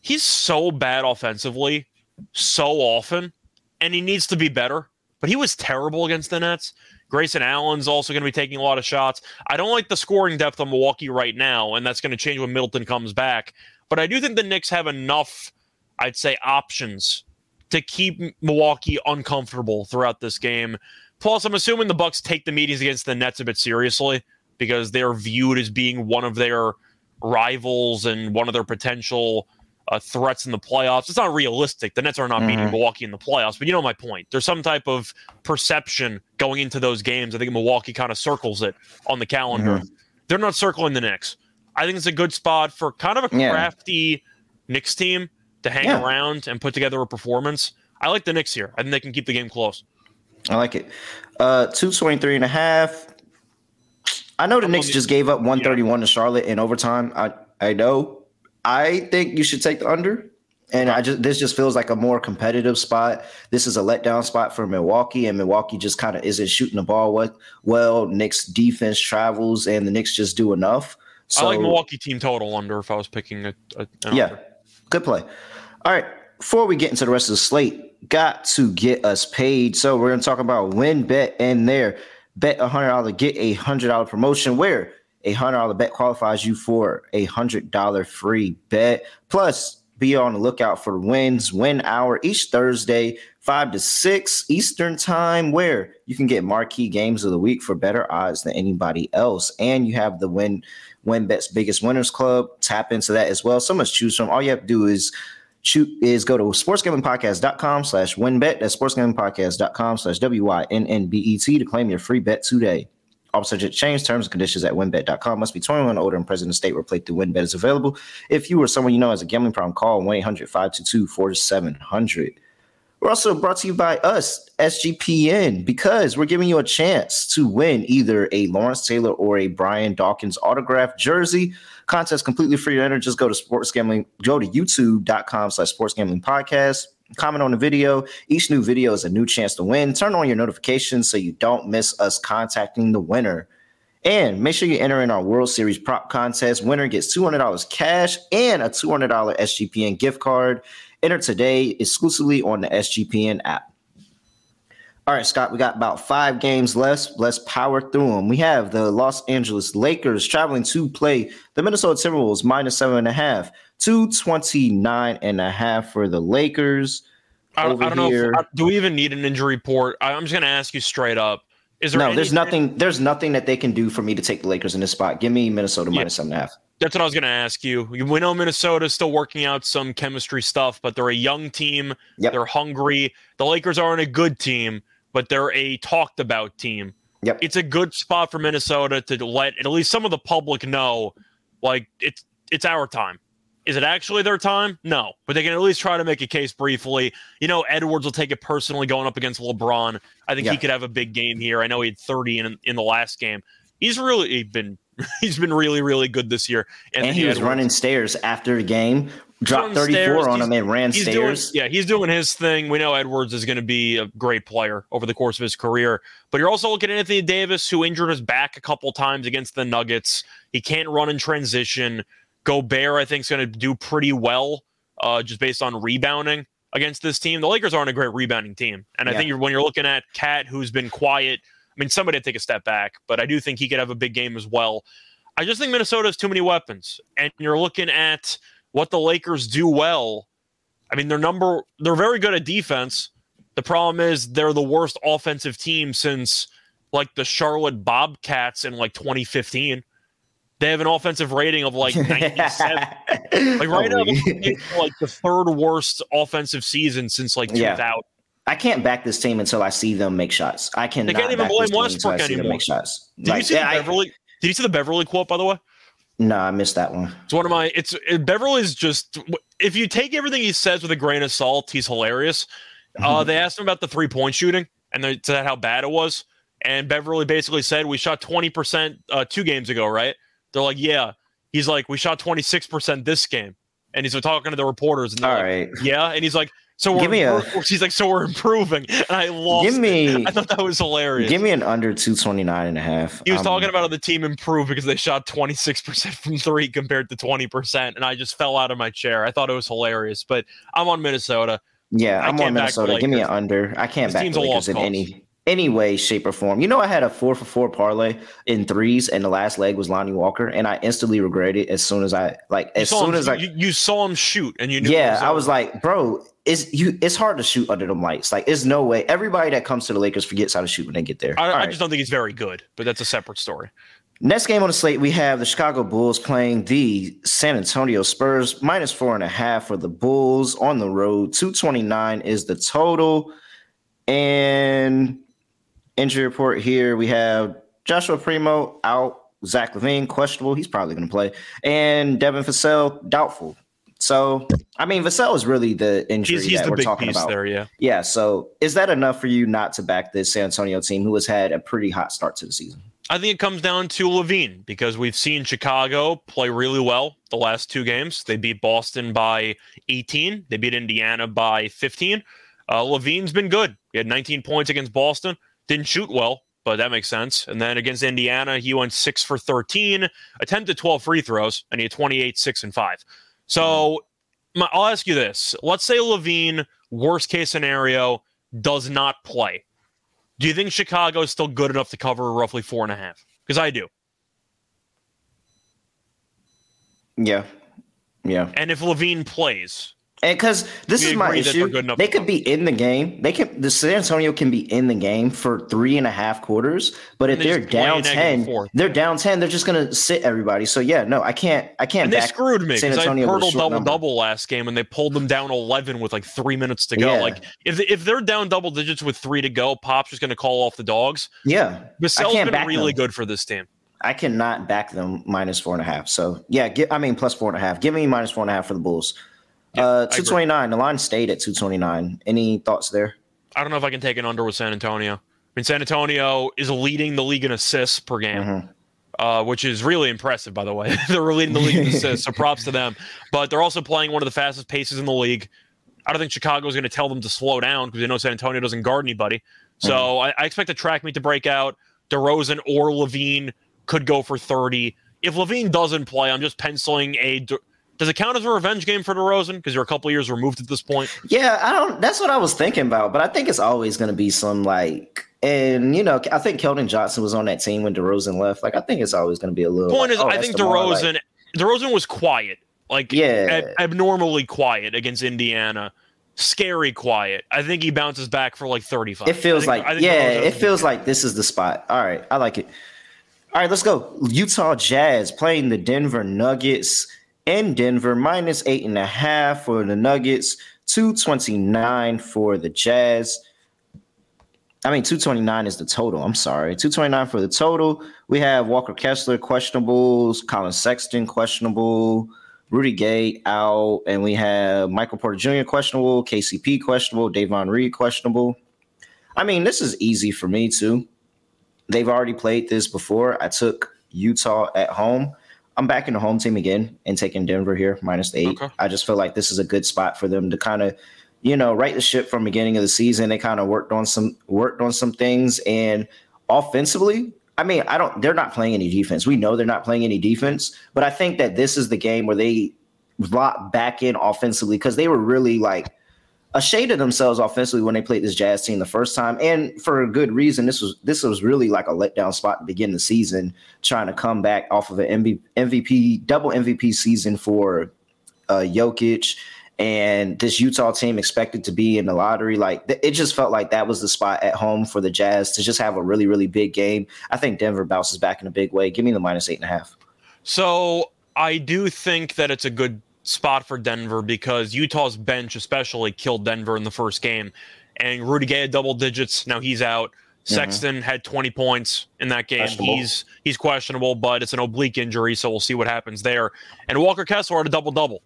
He's so bad offensively so often, and he needs to be better. But he was terrible against the Nets. Grayson Allen's also going to be taking a lot of shots. I don't like the scoring depth of Milwaukee right now, and that's going to change when Middleton comes back. But I do think the Knicks have enough, I'd say, options to keep Milwaukee uncomfortable throughout this game. Plus, I'm assuming the Bucks take the meetings against the Nets a bit seriously because they're viewed as being one of their rivals and one of their potential uh, threats in the playoffs. It's not realistic. The Nets are not mm-hmm. beating Milwaukee in the playoffs, but you know my point. There's some type of perception going into those games. I think Milwaukee kind of circles it on the calendar. Mm-hmm. They're not circling the Knicks. I think it's a good spot for kind of a crafty yeah. Knicks team to hang yeah. around and put together a performance. I like the Knicks here. I think they can keep the game close. I like it. Uh 223 and a half. I know the Knicks just gave up 131 yeah. to Charlotte in overtime. I I know I think you should take the under. And I just this just feels like a more competitive spot. This is a letdown spot for Milwaukee, and Milwaukee just kind of isn't shooting the ball well. Well, Knicks defense travels, and the Knicks just do enough. So, I like Milwaukee team total under if I was picking a, a yeah, under. good play. All right, before we get into the rest of the slate, got to get us paid. So we're gonna talk about WynnBET and there. Bet a hundred dollar, get a hundred dollar promotion. Where a hundred dollar bet qualifies you for a hundred dollar free bet. Plus, be on the lookout for wins, win hour each Thursday, five to six Eastern time, where you can get marquee games of the week for better odds than anybody else. And you have the win win bets biggest winners club. Tap into that as well. So much choose from. All you have to do is shoot is go to sportsgamblingpodcast.com slash wynnbet. That's sportsgamblingpodcast.com slash W-Y-N-N-B-E-T to claim your free bet today. All subject change terms and conditions at wynnbet.com Must be 21 or older and present in state where play through WynnBET is available. If you or someone you know has a gambling problem, call 1 800 522 4700. We're also brought to you by us, SGPN, because we're giving you a chance to win either a Lawrence Taylor or a Brian Dawkins autographed jersey. Contest completely free to enter. Just go to sports gambling, go to youtube.com slash sports gambling podcast comment on the video. Each new video is a new chance to win. Turn on your notifications so you don't miss us contacting the winner. And make sure you enter in our World Series prop contest. Winner gets $200 cash and a $200 SGPN gift card. Enter today exclusively on the SGPN app. All right, Scott, we got about five games left. Let's power through them. We have the Los Angeles Lakers traveling to play the Minnesota Timberwolves minus seven and a half. 229 and a half for the Lakers. I, I don't here. know. If, do we even need an injury report? I'm just going to ask you straight up. Is there no? There's nothing. There's nothing that they can do for me to take the Lakers in this spot. Give me Minnesota yeah. minus seven and a half. That's what I was going to ask you. We know Minnesota's still working out some chemistry stuff, but they're a young team. Yep. They're hungry. The Lakers aren't a good team, but they're a talked about team. Yep. It's a good spot for Minnesota to let at least some of the public know, like it's it's our time. Is it actually their time? No, but they can at least try to make a case briefly. You know, Edwards will take it personally going up against LeBron. I think Yeah. he could have a big game here. I know he had 30 in in the last game. He's really been he's been really really good this year. And Anthony he was Edwards. running stairs after the game, dropped 34 stairs. on He's- him and ran stairs. doing, yeah, he's doing his thing. We know Edwards is going to be a great player over the course of his career. But you're also looking at Anthony Davis, who injured his back a couple times against the Nuggets. He can't run in transition. Gobert, I think, is going to do pretty well, uh, just based on rebounding against this team. The Lakers aren't a great rebounding team, and I Yeah. think you're, when you're looking at KAT, who's been quiet. I mean, somebody to take a step back, but I do think he could have a big game as well. I just think Minnesota has too many weapons, and you're looking at what the Lakers do well. I mean, they're number they're very good at defense. The problem is they're the worst offensive team since like the Charlotte Bobcats in like 2015. They have an offensive rating of like 97. like right now, like the third worst offensive season since like 2000. Yeah. I can't back this team until I see them make shots. I can't even back this blame Westbrook until I see them anymore. Make shots. Did you see yeah, the I- Beverley? Did you see the Beverley quote by the way? No, I missed that one. It's one of my. It's it, Beverley's just. If you take everything he says with a grain of salt, he's hilarious. Uh, they asked him about the three point shooting, and they said how bad it was. And Beverley basically said, "We shot twenty percent uh, two games ago, right?" They're like, "Yeah." He's like, "We shot twenty six percent this game," and he's talking to the reporters, and they're All like, right. "Yeah," and he's like, "So we're Give me a- impro-" she's like, "So we're improving," and I lost. Give it. me I thought that was hilarious. give me an under 229 and a half. He was Um, talking about how the team improved because they shot 26% from three compared to 20%. And I just fell out of my chair. I thought it was hilarious, but I'm on Minnesota. Yeah, I I'm on Minnesota. Give me an under. I can't This back team's the a Lakers in cause. any any way, shape, or form. You know, I had a four for four parlay in threes, and the last leg was Lonnie Walker, and I instantly regretted it as soon as I like as soon him, as I you, you saw him shoot, and you knew. yeah, I was like, bro, it's you. It's hard to shoot under them lights. Like, there's no way. Everybody that comes to the Lakers forgets how to shoot when they get there. I, I right. just don't think he's very good, but that's a separate story. Next game on the slate, we have the Chicago Bulls playing the San Antonio Spurs. Minus four and a half for the Bulls on the road. 229 is the total. And injury report here, we have Joshua Primo out. Zach LaVine, questionable. He's probably going to play. And Devin Vassell, doubtful. So, I mean, Vassell is really the injury He's, he's that the we're talking about. there, yeah. Yeah. So, is that enough for you not to back this San Antonio team who has had a pretty hot start to the season? I think it comes down to LaVine because we've seen Chicago play really well the last two games. They beat Boston by 18. They beat Indiana by 15. Uh, LaVine's been good. He had 19 points against Boston. Didn't shoot well, but that makes sense. And then against Indiana, he went six for 13, attempted 12 free throws, and he had 28, six and five. So my, I'll ask you this: Let's say LaVine, worst case scenario, does not play. Do you think Chicago is still good enough to cover roughly four and a half? Because I do. Yeah. Yeah. And if LaVine plays, And because this We is my agree that they're issue, they could be in the game. They can. The San Antonio can be in the game for three and a half quarters, but if And they they're just play a down ten, they're down ten. They're just gonna sit everybody. So yeah, no, I can't. I can't. and they screwed me San because I Antonio a double number. double last game, and they pulled them down eleven with like three minutes to go. Yeah. Like if they, if they're down double digits with three to go, Pop's just going to call off the dogs. Yeah, Vassell's can't been really them. good for this team. I cannot back them minus four and a half. So yeah, get, I mean plus four and a half. Give me minus four and a half for the Bulls. Yeah, uh, two twenty nine. The line stayed at two twenty nine. Any thoughts there? I don't know if I can take an under with San Antonio. I mean, San Antonio is leading the league in assists per game. Mhm. uh, which is really impressive, by the way. they're leading the league in assists, so props to them. But they're also playing one of the fastest paces in the league. I don't think Chicago is going to tell them to slow down because they know San Antonio doesn't guard anybody. So I, I expect the track meet to break out. DeRozan or LaVine could go for 30. If LaVine doesn't play, I'm just penciling a. Does it count as a revenge game for DeRozan? Because you're a couple years removed at this point. Yeah, I don't. That's what I was thinking about, but I think it's always going to be some like, and you know, I think Keldon Johnson was on that team when DeRozan left. Like, I think it's always going to be a little. Point like, is, oh, I think DeMar, like- DeRozan DeRozan was quiet, like Yeah. ab- abnormally quiet against Indiana. Scary quiet. I think he bounces back for like 35. it feels think- like yeah, it feels like this is the spot. All right, I like it. All right, let's go. Utah Jazz playing the Denver Nuggets in Denver, minus eight and a half for the Nuggets, two twenty nine for the Jazz. I mean, 229 is the total. I'm sorry. 229 for the total. We have Walker Kessler questionable, Collin Sexton questionable, Rudy Gay out, and we have Michael Porter Jr. questionable, KCP questionable, Davon Reed questionable. I mean, this is easy for me too. They've already played this before. I took Utah at home. I'm backing the home team again and taking Denver here minus the eight. Okay. I just feel like this is a good spot for them to kind of, you know, right the ship from beginning of the season. They kind of worked on some worked on some things and offensively. I mean, I don't. They're not playing any defense. We know they're not playing any defense, but I think that this is the game where they lock back in offensively because they were really like a shade of themselves offensively when they played this Jazz team the first time, and for a good reason. This was this was really like a letdown spot to begin the season, trying to come back off of an MVP double MVP season for uh, Jokic, and this Utah team expected to be in the lottery. Like it just felt like that was the spot at home for the Jazz to just have a really really big game. I think Denver bounces back in a big way. Give me the minus eight and a half. So I do think that it's a good spot for Denver because Utah's bench especially killed Denver in the first game. And Rudy Gay had double digits. Now he's out. Mm-hmm. Sexton mm-hmm. had 20 points in that game. He's he's questionable, but it's an oblique injury, so we'll see what happens there. And Walker Kessler had a double double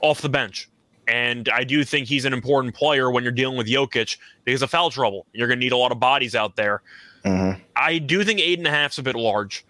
off the bench. And I do think he's an important player when you're dealing with Jokic because of foul trouble. You're going to need a lot of bodies out there. Mm-hmm. I do think eight and a half is a bit large.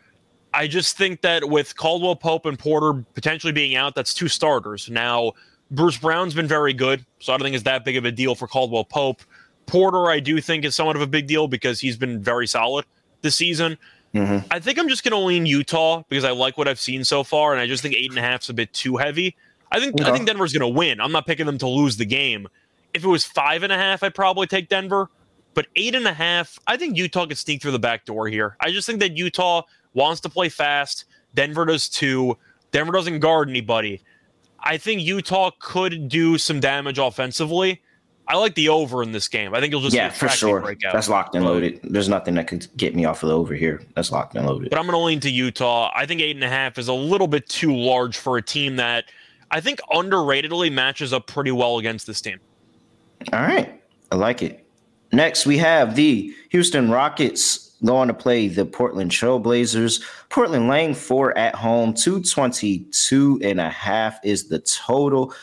I just think that with Caldwell Pope and Porter potentially being out, that's two starters. Now, Bruce Brown's been very good, so I don't think it's that big of a deal for Caldwell Pope. Porter, I do think is somewhat of a big deal because he's been very solid this season. Mm-hmm. I think I'm just going to lean Utah because I like what I've seen so far, and I just think eight and a half is a bit too heavy. I think I think Denver's going to win. I'm not picking them to lose the game. If it was five and a half, I'd probably take Denver. But eight and a half, I think Utah could sneak through the back door here. I just think that Utah wants to play fast. Denver does too. Denver doesn't guard anybody. I think Utah could do some damage offensively. I like the over in this game. I think you'll just be a breakout. yeah for sure. Breakout. That's locked and loaded. There's nothing that could get me off of the over here. That's locked and loaded. But I'm going to lean to Utah. I think eight and a half is a little bit too large for a team that I think underratedly matches up pretty well against this team. All right, I like it. Next, we have the Houston Rockets going to play the Portland Trailblazers. Portland laying four at home, 222 and a half is the total.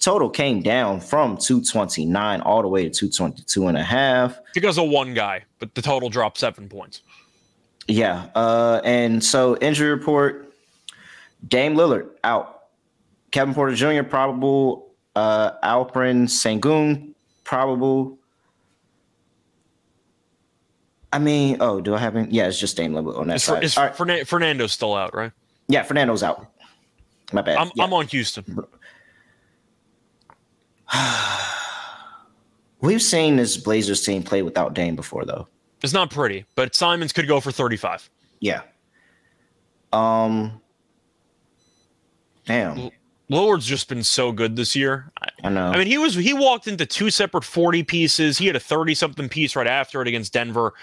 Total came down from 229 all the way to 222 and a half. Because of one guy, but the total dropped seven points. Yeah. Uh, and so injury report Dame Lillard out. Kevin Porter Jr. probable. Uh, Alperen Sengun probable. I mean, oh, do I have him? Yeah, it's just Dame Lillard on that is, side. Is right. Fern- Fernando's still out, right? Yeah, Fernando's out. My bad. I'm, yeah. I'm on Houston. We've seen this Blazers team play without Dame before, though. It's not pretty, but Simons could go for 35. Yeah. Um. Damn. Lillard's just been so good this year. I know. I mean, he was he walked into two separate 40 pieces. He had a 30 something piece right after it against Denver.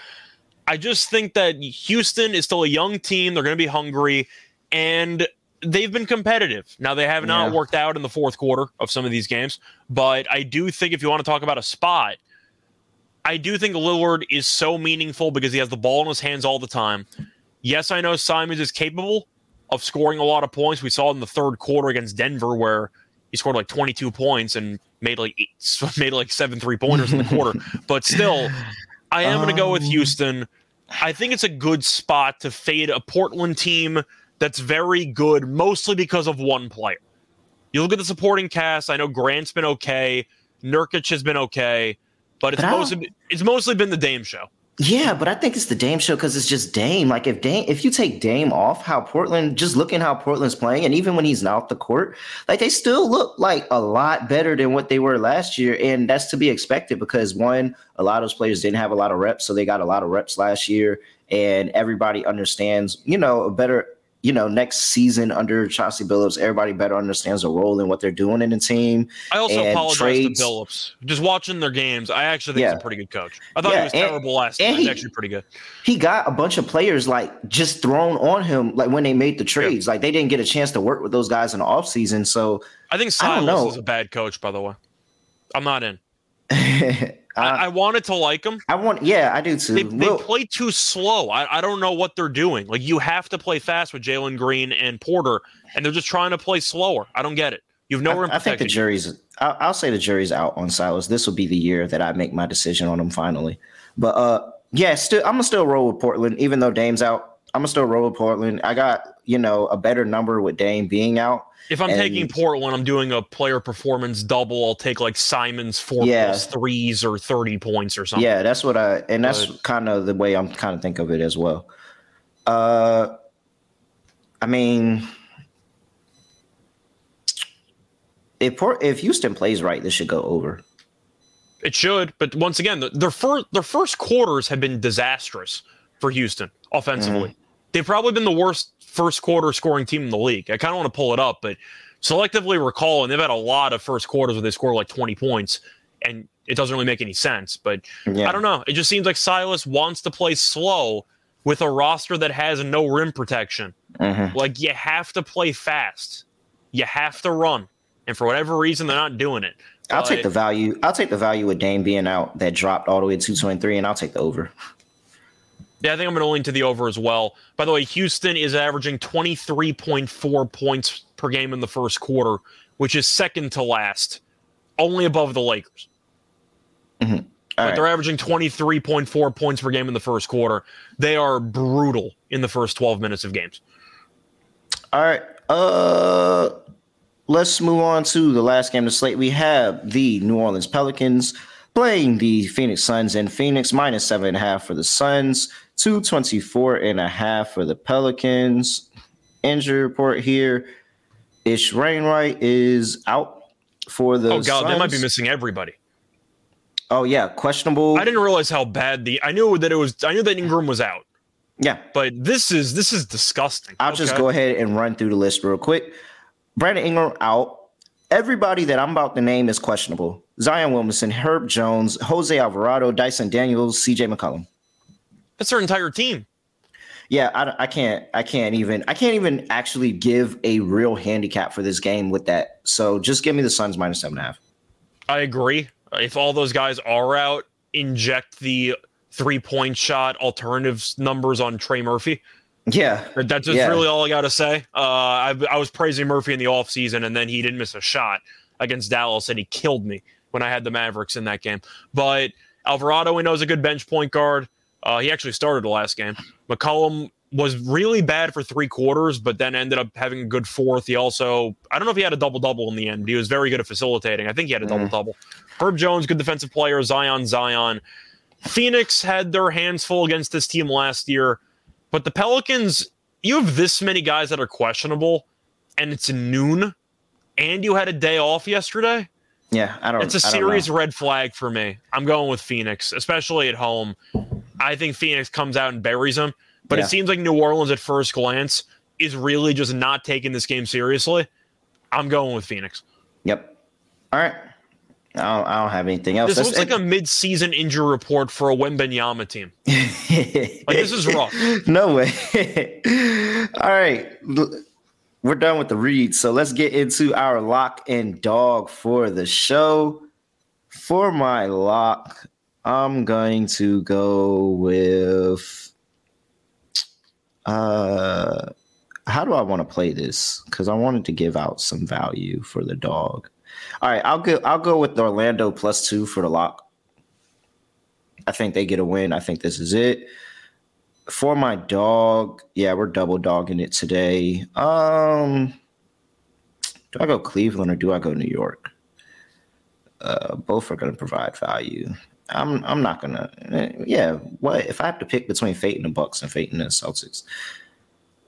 I just think that Houston is still a young team. They're going to be hungry and they've been competitive. Now they have not yeah. worked out in the fourth quarter of some of these games, but I do think if you want to talk about a spot, I do think Lillard is so meaningful because he has the ball in his hands all the time. Yes, I know Simons is capable, of scoring a lot of points. We saw in the third quarter against Denver where he scored like 22 points and made like eight, made like seven three pointers in the quarter. But still, I am um, going to go with um, Houston. I think it's a good spot to fade a Portland team that's very good, mostly because of one player. You look at the supporting cast. I know Grant's been okay, Nurkic has been okay, but it's but mostly it's mostly been the Dame show. Yeah, but I think it's the Dame show because it's just Dame. Like if Dame, if you take Dame off, how Portland, just looking how Portland's playing, and even when he's not off the court, like they still look like a lot better than what they were last year, and that's to be expected because one, a lot of those players didn't have a lot of reps, so they got a lot of reps last year, and everybody understands, you know, a better you know, next season under Chauncey Billups, everybody better understands the role and what they're doing in the team. I also apologize trades. to Billups. Just watching their games, I actually think yeah. he's a pretty good coach. I thought yeah, he was and, terrible last year. He's actually pretty good. He got a bunch of players like just thrown on him like when they made the trades. Yeah. Like they didn't get a chance to work with those guys in the offseason. So I think Silas I is a bad coach, by the way. I'm not in. I I, I wanted to like them. I want, yeah, I do too. They, they play too slow. I, I don't know what they're doing. Like you have to play fast with Jalen Green and Porter, and they're just trying to play slower. I don't get it. You've no I, I think the jury's. I'll, I'll, say the jury's out on Silas. This will be the year that I make my decision on him finally. But uh, yeah, still, I'm gonna still roll with Portland, even though Dame's out. I'm gonna still roll with Portland. I got you know a better number with Dame being out. If I'm and, taking Portland, I'm doing a player performance double. I'll take like Simons four yeah. plus threes or 30 points or something. Yeah, that's what I and that's kind of the way I'm kind of think of it as well. Uh, I mean, if Port, if Houston plays right, this should go over. It should, but once again, their first their first quarters have been disastrous for Houston offensively. Mm. They've probably been the worst first quarter scoring team in the league. I kind of want to pull it up, but selectively recall, and they've had a lot of first quarters where they score like 20 points, and it doesn't really make any sense. But yeah. I don't know. It just seems like Silas wants to play slow with a roster that has no rim protection. Mm-hmm. Like you have to play fast, you have to run, and for whatever reason, they're not doing it. I'll take the value. I'll take the value with Dame being out that dropped all the way to 223, and I'll take the over. Yeah, I think I'm going to lean to the over as well. By the way, Houston is averaging 23.4 points per game in the first quarter, which is second to last, only above the Lakers. Mm-hmm. But right. they're averaging 23.4 points per game in the first quarter. They are brutal in the first 12 minutes of games. All right. Uh let's move on to the last game of the slate. We have the New Orleans Pelicans playing the Phoenix Suns in Phoenix minus seven and a half for the Suns, 224 and a half for the Pelicans. Injury report here. Ish Wainwright is out for the. Oh god, Suns. they might be missing everybody. Oh yeah, questionable. I didn't realize how bad the. I knew that it was. I knew that Ingram was out. Yeah, but this is this is disgusting. I'll okay. just go ahead and run through the list real quick. Brandon Ingram out. Everybody that I'm about to name is questionable. Zion Williamson, Herb Jones, Jose Alvarado, Dyson Daniels, CJ McCollum. That's their entire team. Yeah, I, I can't. I can't even. I can't even actually give a real handicap for this game with that. So just give me the Suns minus seven and a half. I agree. If all those guys are out, inject the three point shot alternatives numbers on Trey Murphy. Yeah. That's just yeah. really all I got to say. Uh, I, I was praising Murphy in the offseason, and then he didn't miss a shot against Dallas, and he killed me when I had the Mavericks in that game. But Alvarado, we know, is a good bench point guard. Uh, he actually started the last game. McCollum was really bad for three quarters, but then ended up having a good fourth. He also, I don't know if he had a double double in the end. He was very good at facilitating. I think he had a double double. Herb Jones, good defensive player. Zion, Zion. Phoenix had their hands full against this team last year, but the Pelicans, you have this many guys that are questionable, and it's noon, and you had a day off yesterday. Yeah, I don't. It's a serious red flag for me. I'm going with Phoenix, especially at home. I think Phoenix comes out and buries them. But yeah. it seems like New Orleans at first glance is really just not taking this game seriously. I'm going with Phoenix. Yep. All right. I don't, I don't have anything else. This That's, looks like it, a mid-season injury report for a Wembanyama team. like this is rough. No way. All right, we're done with the reads, so let's get into our lock and dog for the show. For my lock, I'm going to go with uh how do I want to play this? Because I wanted to give out some value for the dog. All right, I'll go I'll go with Orlando plus two for the lock. I think they get a win. I think this is it. For my dog, yeah, we're double dogging it today. Um do I go Cleveland or do I go New York? Uh, both are going to provide value. I'm I'm not gonna. Yeah, what if I have to pick between Fate and the Bucks and Fate and the Celtics?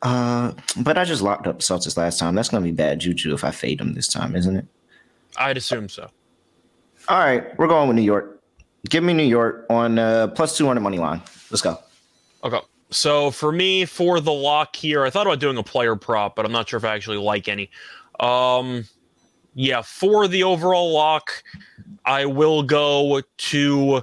Uh, but I just locked up the Celtics last time. That's gonna be bad juju if I fade them this time, isn't it? I'd assume so. All right, we're going with New York. Give me New York on uh, plus two hundred money line. Let's go. Okay. So for me, for the lock here, I thought about doing a player prop, but I'm not sure if I actually like any. Um, yeah, for the overall lock, I will go to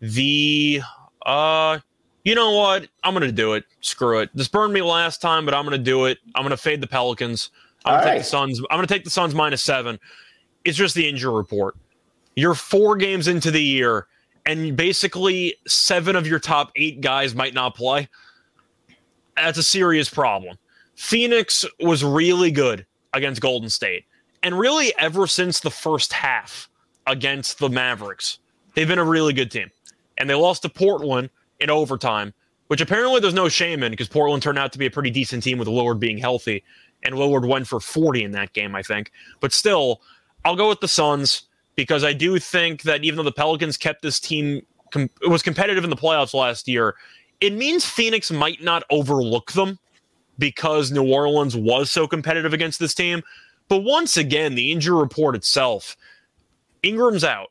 the uh you know what? I'm gonna do it. Screw it. This burned me last time, but I'm gonna do it. I'm gonna fade the Pelicans. I'm gonna All take the Suns. I'm gonna take the Suns minus seven. It's just the injury report. You're four games into the year, and basically seven of your top eight guys might not play, that's a serious problem. Phoenix was really good against Golden State. And really, ever since the first half against the Mavericks, they've been a really good team. And they lost to Portland in overtime, which apparently there's no shame in because Portland turned out to be a pretty decent team with Lillard being healthy. And Lillard went for 40 in that game, I think. But still, I'll go with the Suns because I do think that even though the Pelicans kept this team, com- it was competitive in the playoffs last year, it means Phoenix might not overlook them because New Orleans was so competitive against this team. But once again, the injury report itself Ingram's out.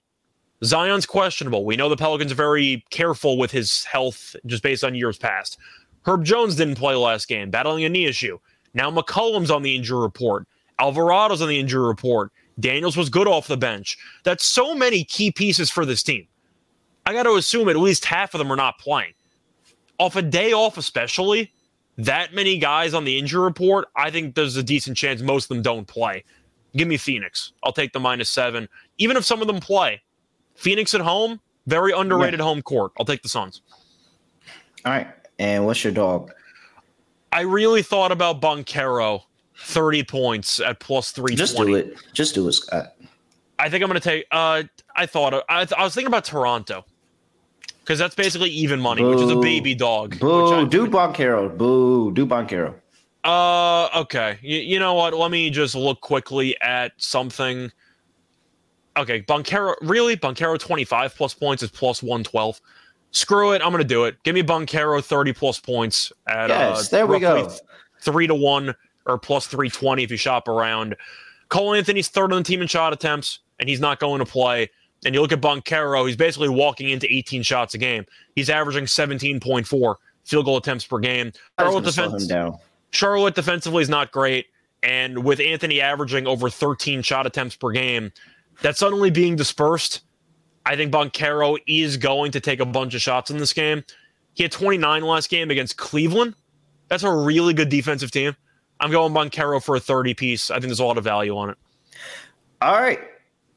Zion's questionable. We know the Pelicans are very careful with his health just based on years past. Herb Jones didn't play last game, battling a knee issue. Now McCollum's on the injury report. Alvarado's on the injury report. Daniels was good off the bench. That's so many key pieces for this team. I got to assume at least half of them are not playing. Off a day off, especially, that many guys on the injury report, I think there's a decent chance most of them don't play. Give me Phoenix. I'll take the minus seven. Even if some of them play, Phoenix at home, very underrated yeah. home court. I'll take the Suns. All right. And what's your dog? I really thought about Banchero, 30 points at plus 320. Just do it. Just do it, Scott. I think I'm going to take, uh, I thought, I, I was thinking about Toronto because that's basically even money, Boo. which is a baby dog. Boo, do Banchero. Boo, do Banchero. Uh, okay. You, you know what? Let me just look quickly at something. Okay, Banchero, really? Banchero 25 plus points is plus 112. Screw it. I'm going to do it. Give me Banchero 30 plus points at yes, uh, there we go. Three to one or plus 320 if you shop around. Cole Anthony's third on the team in shot attempts, and he's not going to play and you look at Banchero, he's basically walking into 18 shots a game. He's averaging 17.4 field goal attempts per game. Charlotte, defense, Charlotte defensively is not great. And with Anthony averaging over 13 shot attempts per game, that's suddenly being dispersed. I think Banchero is going to take a bunch of shots in this game. He had 29 last game against Cleveland. That's a really good defensive team. I'm going Banchero for a 30 piece. I think there's a lot of value on it. All right.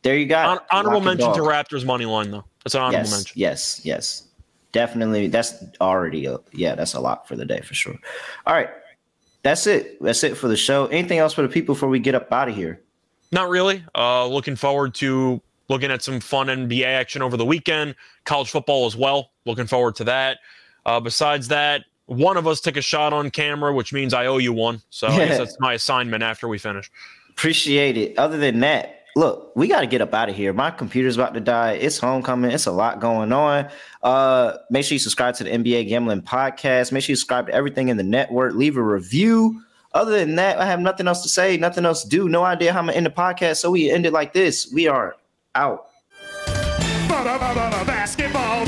There you go. Hon- honorable mention to Raptors money line though. That's an honorable yes, mention. Yes, yes, definitely. That's already a, yeah. That's a lot for the day for sure. All right, that's it. That's it for the show. Anything else for the people before we get up out of here? Not really. Uh, looking forward to looking at some fun NBA action over the weekend. College football as well. Looking forward to that. Uh, besides that, one of us took a shot on camera, which means I owe you one. So I guess that's my assignment after we finish. Appreciate it. Other than that, look, we got to get up out of here. My computer's about to die. It's homecoming. It's a lot going on. Uh, make sure you subscribe to the NBA Gambling Podcast. Make sure you subscribe to everything in the network. Leave a review. Other than that, I have nothing else to say, nothing else to do. No idea how I'm gonna end the podcast. So we end it like this. We are out. Basketball,